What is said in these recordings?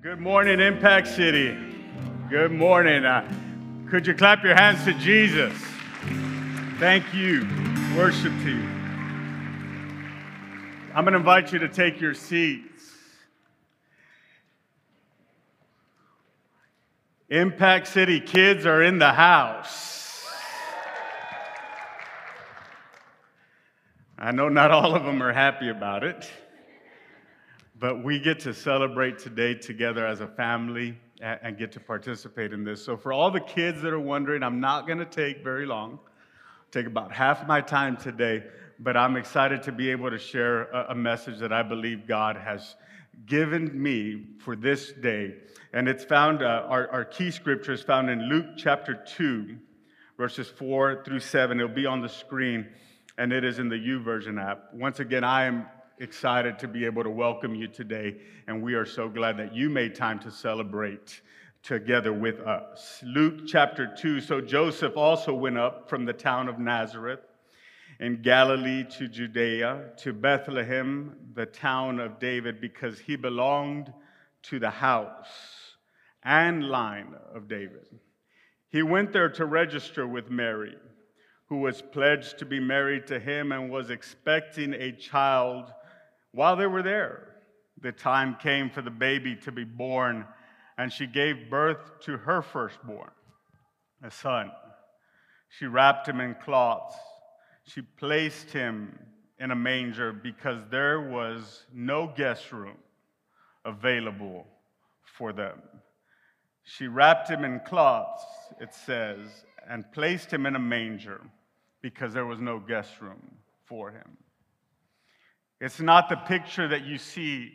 Good morning, Impact City. Good morning. Uh, could you clap your hands to Jesus? Thank you. Worship to you. I'm going to invite you to take your seats. Impact City kids are in the house. I know not all of them are happy about it. But we get to celebrate today together as a family and get to participate in this. So, for all the kids that are wondering, I'm not going to take very long, take about half my time today, but I'm excited to be able to share a, message that I believe God has given me for this day. And it's found, uh, our, our key scripture is found in Luke chapter 2, verses 4 through 7. It'll be on the screen, and it is in the YouVersion app. Once again, I am excited to be able to welcome you today, and we are so glad that you made time to celebrate together with us. Luke chapter 2 So Joseph also went up from the town of Nazareth in Galilee to Judea, to Bethlehem, the town of David, because he belonged to the house and line of David. He went there to register with Mary, who was pledged to be married to him and was expecting a child while they were there, the time came for the baby to be born, and she gave birth to her firstborn, a son. She wrapped him in cloths. She placed him in a manger because there was no guest room available for them. She wrapped him in cloths, it says, and placed him in a manger because there was no guest room for him. It's not the picture that you see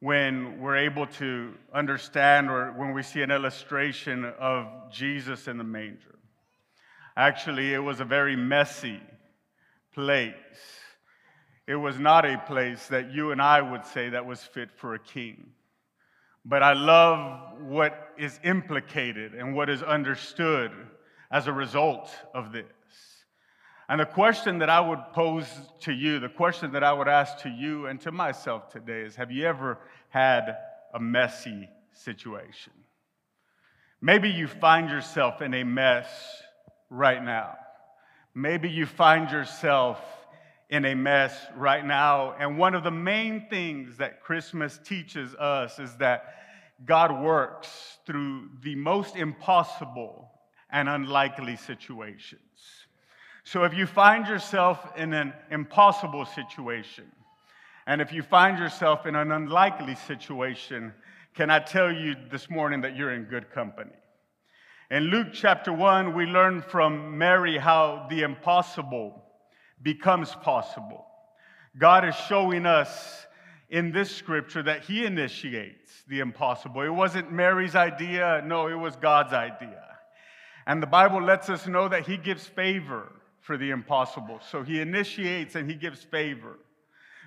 when we're able to understand or when we see an illustration of Jesus in the manger. Actually, it was a very messy place. It was not a place that you and I would say that was fit for a king. But I love what is implicated and what is understood as a result of this. And the question that I would pose to you, the question that I would ask to you and to myself today is Have you ever had a messy situation? Maybe you find yourself in a mess right now. Maybe you find yourself in a mess right now. And one of the main things that Christmas teaches us is that God works through the most impossible and unlikely situations. So if you find yourself in an impossible situation, and if you find yourself in an unlikely situation, can I tell you this morning that you're in good company? In Luke chapter 1, we learn from Mary how the impossible becomes possible. God is showing us in this scripture that He initiates the impossible. It wasn't Mary's idea, no, it was God's idea. And the Bible lets us know that He gives favor for the impossible. So he initiates and he gives favor.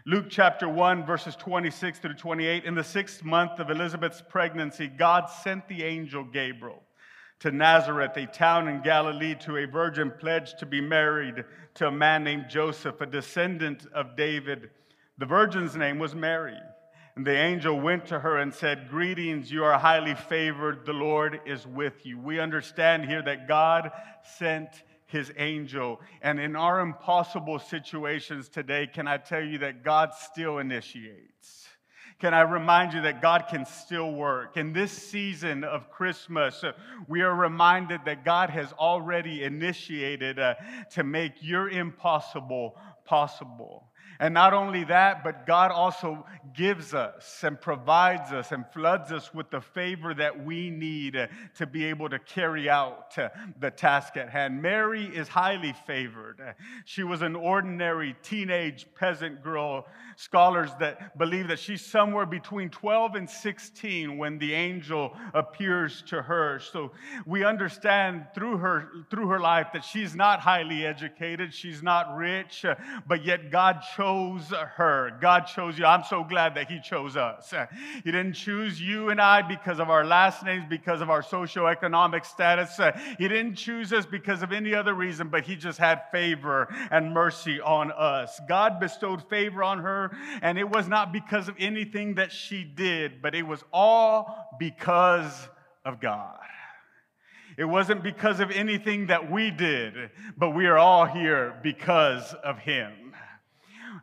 Luke chapter 1, verses 26 through 28. In the sixth month of Elizabeth's pregnancy, God sent the angel Gabriel to Nazareth, a town in Galilee, to a virgin pledged to be married to a man named Joseph, a descendant of David. The virgin's name was Mary. And the angel went to her and said, Greetings, you are highly favored. The Lord is with you. We understand here that God sent his angel. And in our impossible situations today, can I tell you that God still initiates? Can I remind you that God can still work? In this season of Christmas, uh, we are reminded that God has already initiated uh, to make your impossible possible. And not only that, but God also gives us and provides us and floods us with the favor that we need to be able to carry out the task at hand. Mary is highly favored. She was an ordinary teenage peasant girl. Scholars that believe that she's somewhere between 12 and 16 when the angel appears to her. So we understand through her through her life that she's not highly educated, she's not rich, but yet God chose her. God chose you. I'm so glad that He chose us. He didn't choose you and I because of our last names, because of our socioeconomic status. He didn't choose us because of any other reason, but He just had favor and mercy on us. God bestowed favor on her. And it was not because of anything that she did, but it was all because of God. It wasn't because of anything that we did, but we are all here because of Him.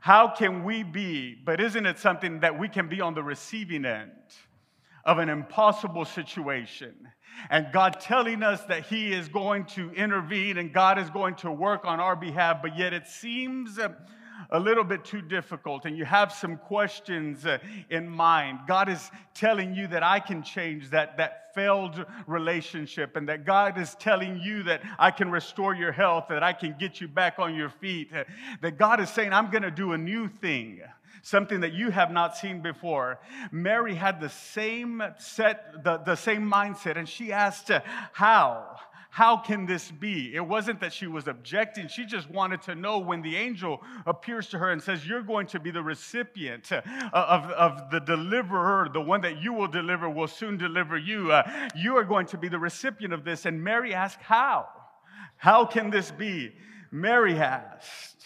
How can we be, but isn't it something that we can be on the receiving end of an impossible situation? And God telling us that He is going to intervene and God is going to work on our behalf, but yet it seems a little bit too difficult and you have some questions uh, in mind, God is telling you that I can change that, that failed relationship and that God is telling you that I can restore your health, that I can get you back on your feet, uh, that God is saying, I'm going to do a new thing something that you have not seen before. Mary had the same set, the, the same mindset, and she asked, uh, How? How can this be? It wasn't that she was objecting. She just wanted to know when the angel appears to her and says, You're going to be the recipient uh, of, of the deliverer, the one that you will deliver will soon deliver you. Uh, you are going to be the recipient of this. And Mary asked, How? How can this be? Mary asked.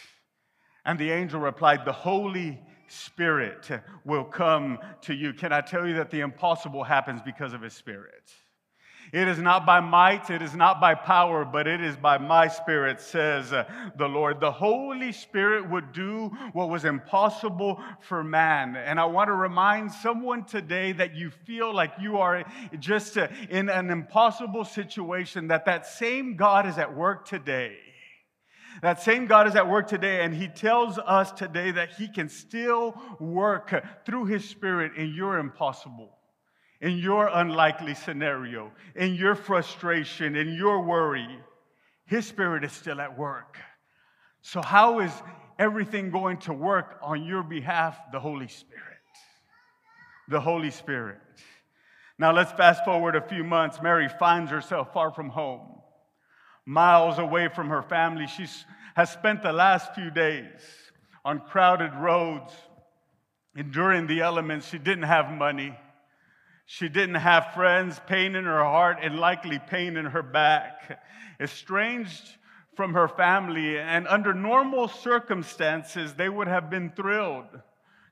And the angel replied, The Holy Spirit will come to you. Can I tell you that the impossible happens because of His Spirit? It is not by might, it is not by power, but it is by my spirit, says uh, the Lord. The Holy Spirit would do what was impossible for man. And I want to remind someone today that you feel like you are just uh, in an impossible situation, that that same God is at work today. That same God is at work today, and He tells us today that He can still work through His Spirit in your impossible in your unlikely scenario, in your frustration, in your worry, His Spirit is still at work. So, how is everything going to work on your behalf? The Holy Spirit. The Holy Spirit. Now, let's fast forward a few months. Mary finds herself far from home, miles away from her family. She has spent the last few days on crowded roads, enduring the elements. She didn't have money. She didn't have friends, pain in her heart, and likely pain in her back. Estranged from her family, and under normal circumstances, they would have been thrilled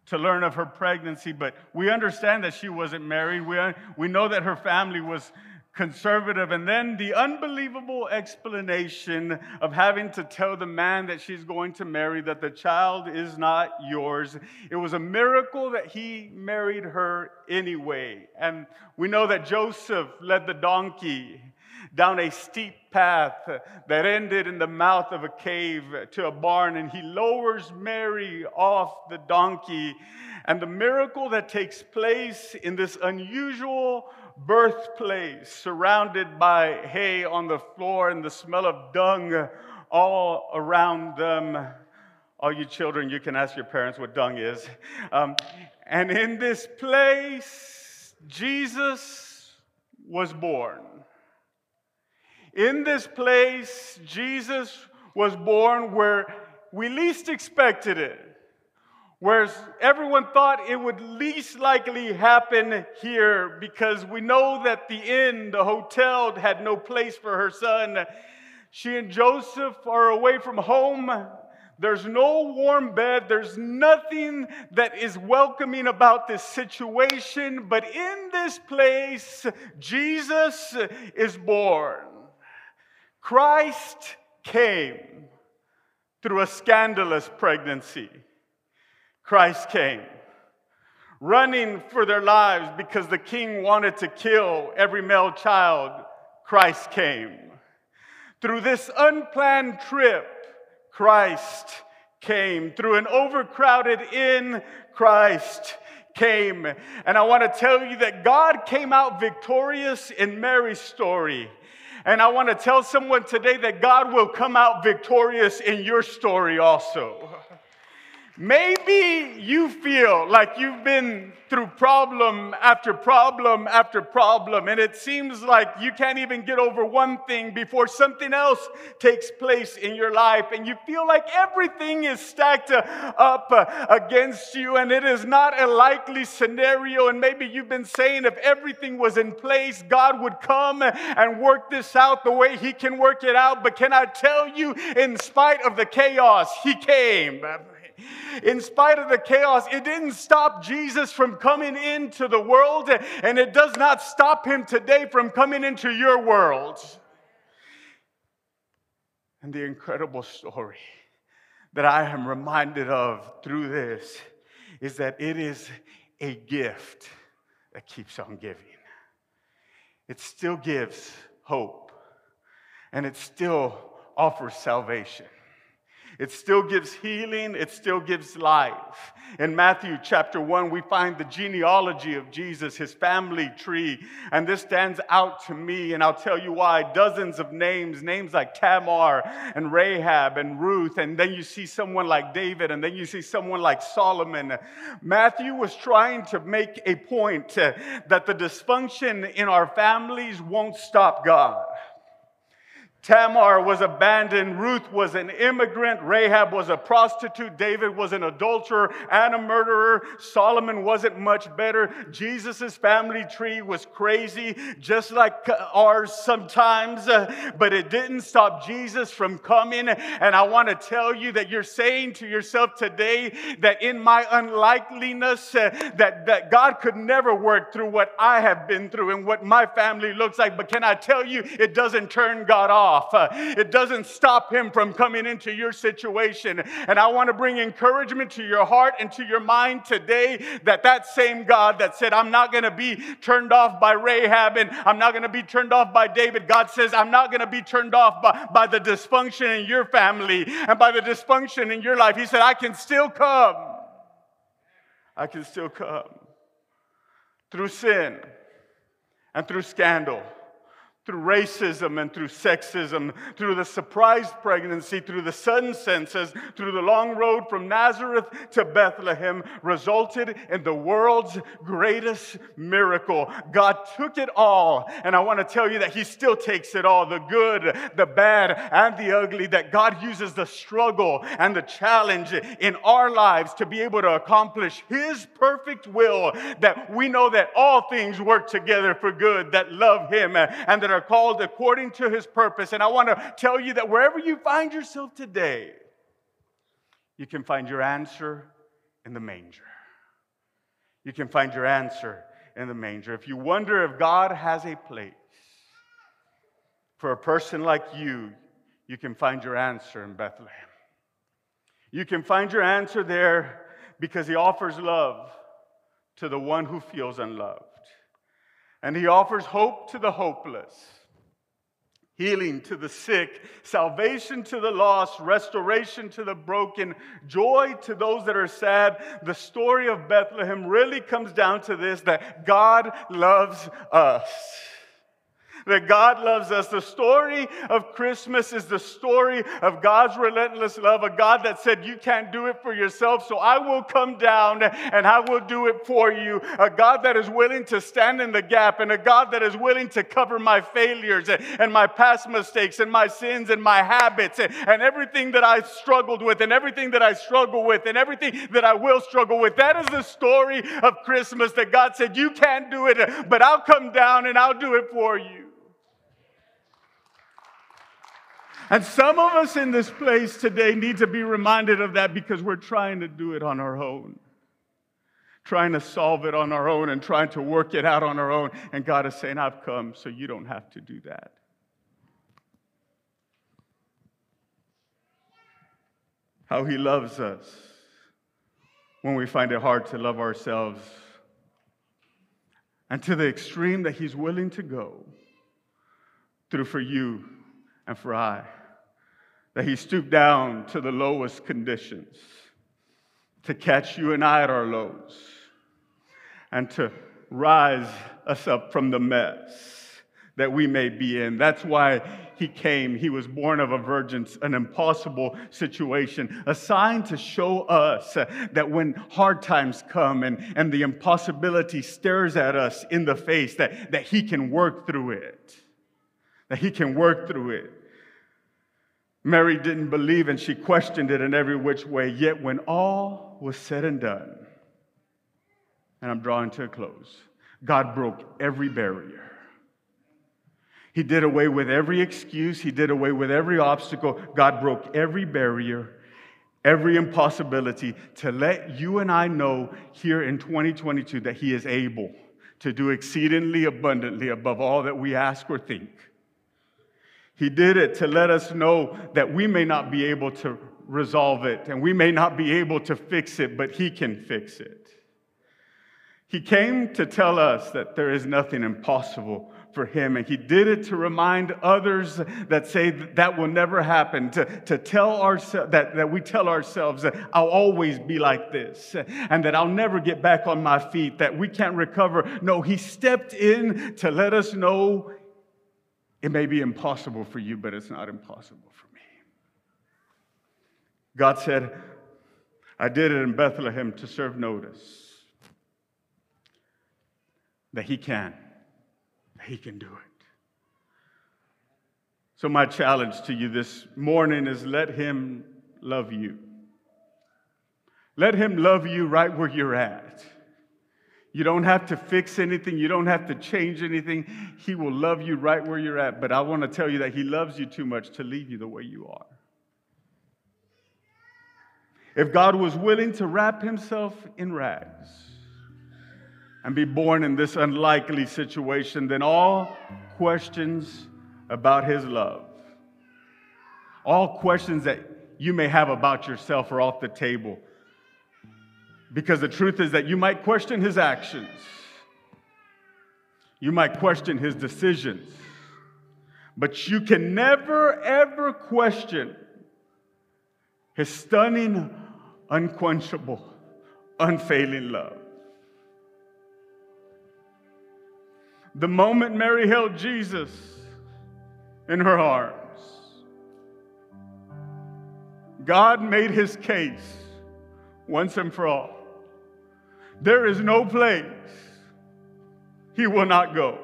to learn of her pregnancy. But we understand that she wasn't married. We, we know that her family was conservative. And then the unbelievable explanation of having to tell the man that she's going to marry that the child is not yours. It was a miracle that he married her anyway. And we know that Joseph led the donkey down a steep path that ended in the mouth of a cave to a barn, and he lowers Mary off the donkey. And the miracle that takes place in this unusual birthplace, surrounded by hay on the floor and the smell of dung all around them. All you children, you can ask your parents what dung is. Um, and in this place, Jesus was born. In this place, Jesus was born where we least expected it. Whereas everyone thought it would least likely happen here because we know that the inn, the hotel, had no place for her son. She and Joseph are away from home. There's no warm bed. There's nothing that is welcoming about this situation. But in this place, Jesus is born. Christ came through a scandalous pregnancy. Christ came, running for their lives because the king wanted to kill every male child. Christ came. Through this unplanned trip, Christ came. Through an overcrowded inn, Christ came. And I want to tell you that God came out victorious in Mary's story. And I want to tell someone today that God will come out victorious in your story also. Maybe you feel like you've been through problem after problem after problem, and it seems like you can't even get over one thing before something else takes place in your life, and you feel like everything is stacked up against you, and it is not a likely scenario. And maybe you've been saying if everything was in place, God would come and work this out the way He can work it out. But can I tell you, in spite of the chaos, He came. In spite of the chaos, it didn't stop Jesus from coming into the world, and it does not stop him today from coming into your world. And the incredible story that I am reminded of through this is that it is a gift that keeps on giving. It still gives hope, and it still offers salvation. It still gives healing, it still gives life. In Matthew chapter 1, we find the genealogy of Jesus, his family tree, and this stands out to me, and I'll tell you why. Dozens of names, names like Tamar and Rahab and Ruth, and then you see someone like David, and then you see someone like Solomon. Matthew was trying to make a point uh, that the dysfunction in our families won't stop God. Tamar was abandoned. Ruth was an immigrant. Rahab was a prostitute. David was an adulterer and a murderer. Solomon wasn't much better. Jesus' family tree was crazy, just like ours sometimes, uh, but it didn't stop Jesus from coming. And I want to tell you that you're saying to yourself today that in my unlikeliness, uh, that, that God could never work through what I have been through and what my family looks like. But can I tell you, it doesn't turn God off off. Uh, it doesn't stop him from coming into your situation. And I want to bring encouragement to your heart and to your mind today that that same God that said, I'm not going to be turned off by Rahab and I'm not going to be turned off by David, God says, I'm not going to be turned off by, by the dysfunction in your family and by the dysfunction in your life. He said, I can still come. I can still come through sin and through scandal through racism and through sexism, through the surprise pregnancy, through the sudden census, through the long road from Nazareth to Bethlehem, resulted in the world's greatest miracle. God took it all, and I want to tell you that He still takes it all the good, the bad, and the ugly. That God uses the struggle and the challenge in our lives to be able to accomplish His perfect will. That we know that all things work together for good that love Him and that that are called according to his purpose. And I want to tell you that wherever you find yourself today, you can find your answer in the manger. You can find your answer in the manger. If you wonder if God has a place for a person like you, you can find your answer in Bethlehem. You can find your answer there because he offers love to the one who feels unloved. And he offers hope to the hopeless, healing to the sick, salvation to the lost, restoration to the broken, joy to those that are sad. The story of Bethlehem really comes down to this that God loves us that God loves us. The story of Christmas is the story of God's relentless love, a God that said, You can't do it for yourself, so I will come down and I will do it for you. A God that is willing to stand in the gap, and a God that is willing to cover my failures and my past mistakes and my sins and my habits and everything that I struggled with and everything that I struggle with and everything that I will struggle with. That is the story of Christmas that God said, You can't do it, but I'll come down and I'll do it for you. And some of us in this place today need to be reminded of that because we're trying to do it on our own. Trying to solve it on our own and trying to work it out on our own. And God is saying, I've come so you don't have to do that. How He loves us when we find it hard to love ourselves. And to the extreme that He's willing to go through for you and for I that he stooped down to the lowest conditions to catch you and I at our lows and to rise us up from the mess that we may be in. That's why he came. He was born of a virgin, an impossible situation, a sign to show us that when hard times come and, and the impossibility stares at us in the face, that, that he can work through it. That he can work through it. Mary didn't believe and she questioned it in every which way. Yet, when all was said and done, and I'm drawing to a close, God broke every barrier. He did away with every excuse, He did away with every obstacle. God broke every barrier, every impossibility to let you and I know here in 2022 that He is able to do exceedingly abundantly above all that we ask or think. He did it to let us know that we may not be able to resolve it and we may not be able to fix it, but He can fix it. He came to tell us that there is nothing impossible for him. And he did it to remind others that say that, will never happen, to, to tell ourselves that, that we tell ourselves that I'll always be like this and that I'll never get back on my feet, that we can't recover. No, he stepped in to let us know it may be impossible for you, but it's not impossible for me. God said, I did it in Bethlehem to serve notice that He can. that He can do it. So, my challenge to you this morning is let Him love you. Let Him love you right where you're at. You don't have to fix anything. You don't have to change anything. He will love you right where you're at. But I want to tell you that He loves you too much to leave you the way you are. If God was willing to wrap Himself in rags, and be born in this unlikely situation, then all questions about his love, all questions that you may have about yourself are off the table. Because the truth is that you might question his actions, you might question his decisions, but you can never, ever question his stunning, unquenchable, unfailing love. The moment Mary held Jesus in her arms, God made his case once and for all. There is no place he will not go.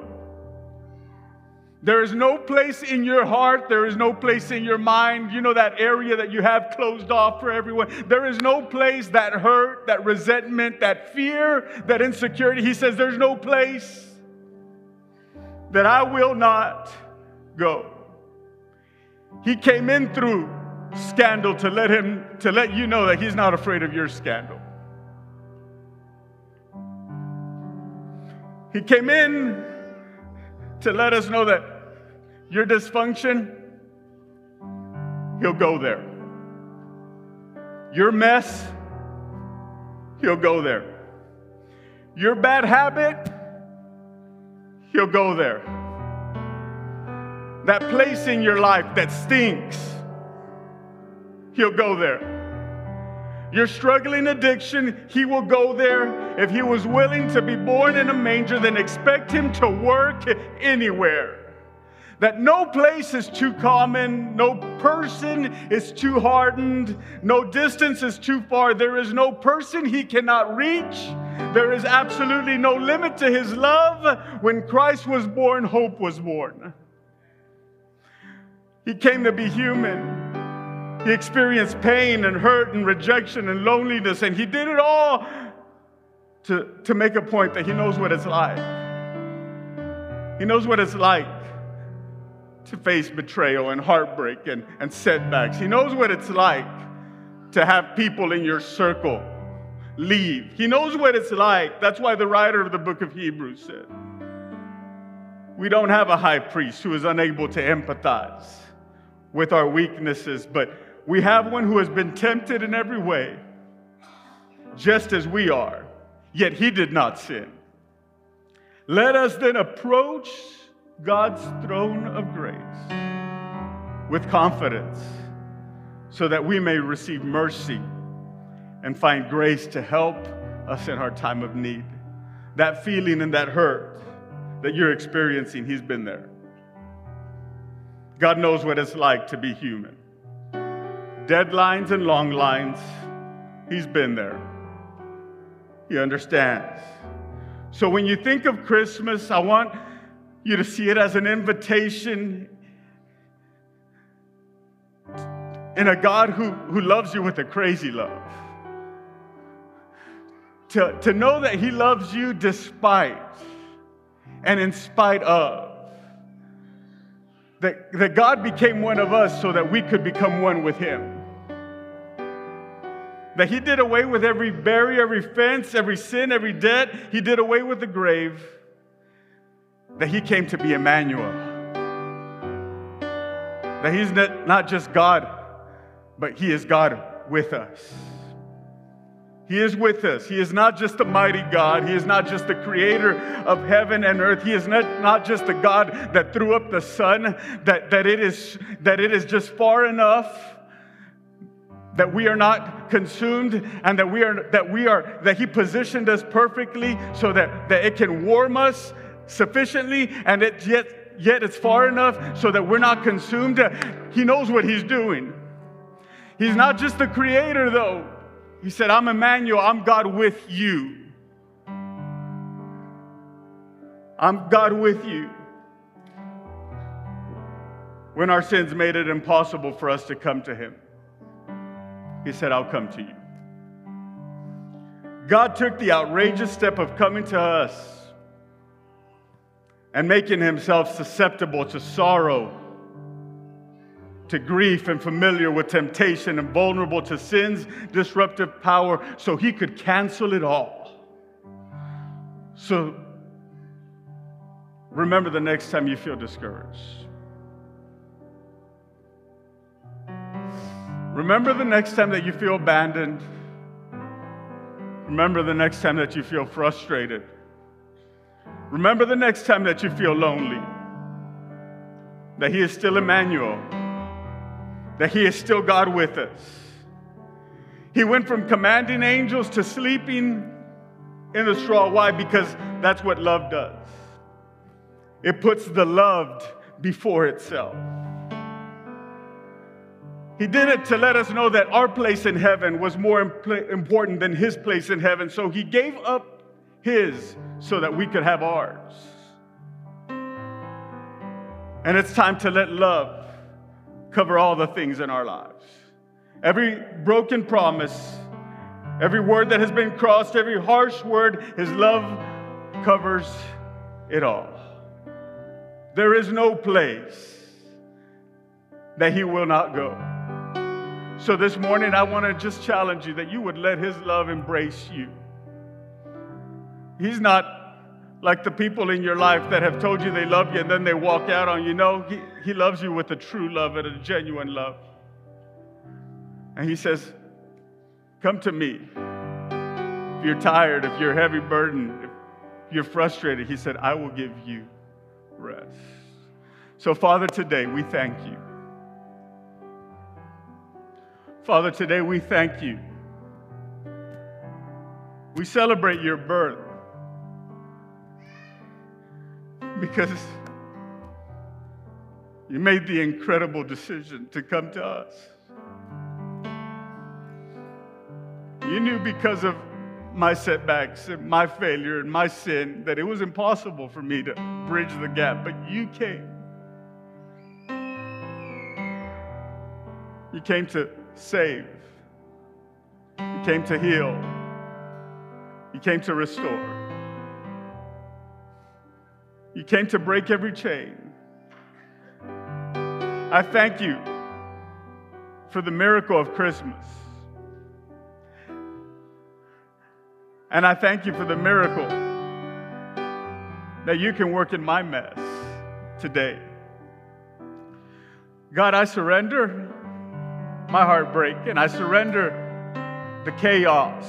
There is no place in your heart, there is no place in your mind, you know, that area that you have closed off for everyone. There is no place that hurt, that resentment, that fear, that insecurity. He says, There's no place that I will not go. He came in through scandal to let him to let you know that he's not afraid of your scandal. He came in to let us know that your dysfunction he'll go there. Your mess he'll go there. Your bad habit He'll go there. That place in your life that stinks, He'll go there. Your struggling addiction, He will go there. If He was willing to be born in a manger, then expect Him to work anywhere. That no place is too common, no person is too hardened, no distance is too far. There is no person He cannot reach. There is absolutely no limit to his love. When Christ was born, hope was born. He came to be human. He experienced pain and hurt and rejection and loneliness, and he did it all to, to make a point that he knows what it's like. He knows what it's like to face betrayal and heartbreak and, and setbacks. He knows what it's like to have people in your circle leave. He knows what it's like. That's why the writer of the book of Hebrews said, We don't have a high priest who is unable to empathize with our weaknesses, but we have one who has been tempted in every way, just as we are, yet he did not sin. Let us then approach God's throne of grace with confidence so that we may receive mercy and find grace to help us in our time of need. That feeling and that hurt that you're experiencing, He's been there. God knows what it's like to be human. Deadlines and long lines, He's been there. He understands. So when you think of Christmas, I want you to see it as an invitation in a God who, who loves you with a crazy love to, to know that He loves you despite and in spite of. That, that God became one of us so that we could become one with Him. That he did away with every barrier, every fence, every sin, every debt. He did away with the grave. That he came to be Emmanuel. That he's not just God, but he is God with us. He is with us. He is not just a mighty God. He is not just the creator of heaven and earth. He is not, not just the God that threw up the sun, that, that, it is, that it is just far enough that we are not consumed and that we are that we are that he positioned us perfectly so that, that it can warm us sufficiently and it yet yet it's far enough so that we're not consumed. He knows what he's doing. He's not just the creator though. He said, I'm Emmanuel, I'm God with you. I'm God with you. When our sins made it impossible for us to come to Him, He said, I'll come to you. God took the outrageous step of coming to us and making Himself susceptible to sorrow to grief and familiar with temptation and vulnerable to sin's disruptive power so he could cancel it all. So remember the next time you feel discouraged. Remember the next time that you feel abandoned. Remember the next time that you feel frustrated. Remember the next time that you feel lonely. That He is still Emmanuel that He is still God with us. He went from commanding angels to sleeping in the straw. Why? Because that's what love does. It puts the loved before itself. He did it to let us know that our place in heaven was more important than his place in heaven. So he gave up his so that we could have ours. And it's time to let love cover all the things in our lives. Every broken promise, every word that has been crossed, every harsh word, His love covers it all. There is no place that He will not go. So this morning, I want to just challenge you that you would let His love embrace you. He's not like the people in your life that have told you they love you and then they walk out on you. No, he, he loves you with a true love and a genuine love. And He says, Come to me. If you're tired, if you're heavy burdened, if you're frustrated, He said, I will give you rest. So, Father, today we thank you. Father, today we thank you. We celebrate your birth. because you made the incredible decision to come to us. You knew because of my setbacks and my failure and my sin that it was impossible for me to bridge the gap, but you came. You came to save. You came to heal. You came to restore. You came to break every chain. I thank you for the miracle of Christmas. And I thank you for the miracle that you can work in my mess today. God, I surrender my heartbreak and I surrender the chaos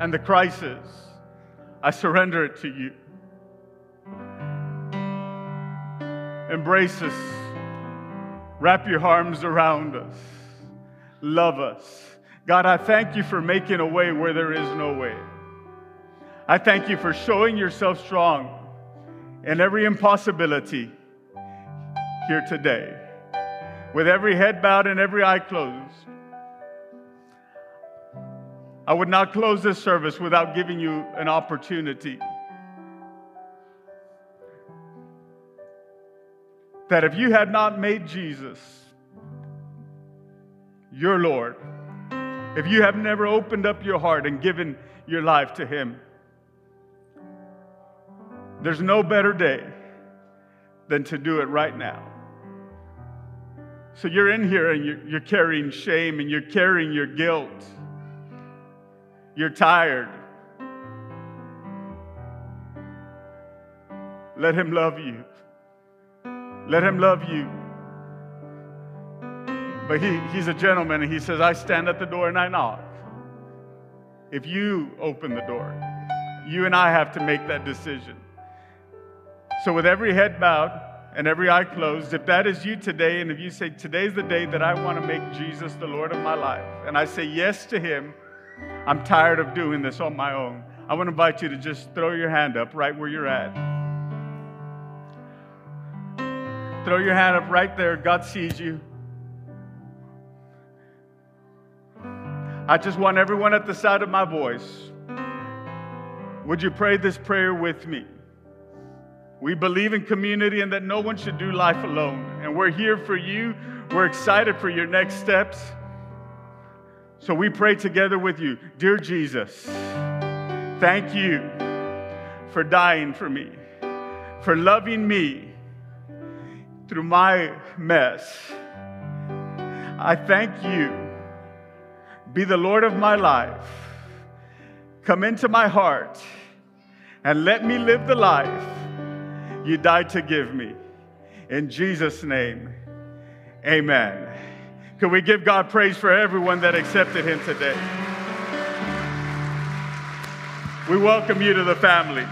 and the crisis. I surrender it to you. Embrace us. Wrap your arms around us. Love us. God, I thank you for making a way where there is no way. I thank you for showing yourself strong in every impossibility here today. With every head bowed and every eye closed, I would not close this service without giving you an opportunity that if you had not made Jesus your Lord, if you have never opened up your heart and given your life to Him, there's no better day than to do it right now. So you're in here and you're, you're carrying shame and you're carrying your guilt. You're tired. Let Him love you. Let Him love you. But he, He's a gentleman and He says, I stand at the door and I knock. If you open the door, you and I have to make that decision. So, with every head bowed and every eye closed, if that is you today, and if you say, Today's the day that I want to make Jesus the Lord of my life, and I say yes to Him, I'm tired of doing this on my own. I want to invite you to just throw your hand up right where you're at. Throw your hand up right there. God sees you. I just want everyone at the side of my voice. Would you pray this prayer with me? We believe in community and that no one should do life alone. And we're here for you. We're excited for your next steps. So we pray together with you. Dear Jesus, thank you for dying for me, for loving me through my mess. I thank you. Be the Lord of my life. Come into my heart and let me live the life you died to give me. In Jesus' name, amen. Can we give God praise for everyone that accepted Him today? We welcome you to the family.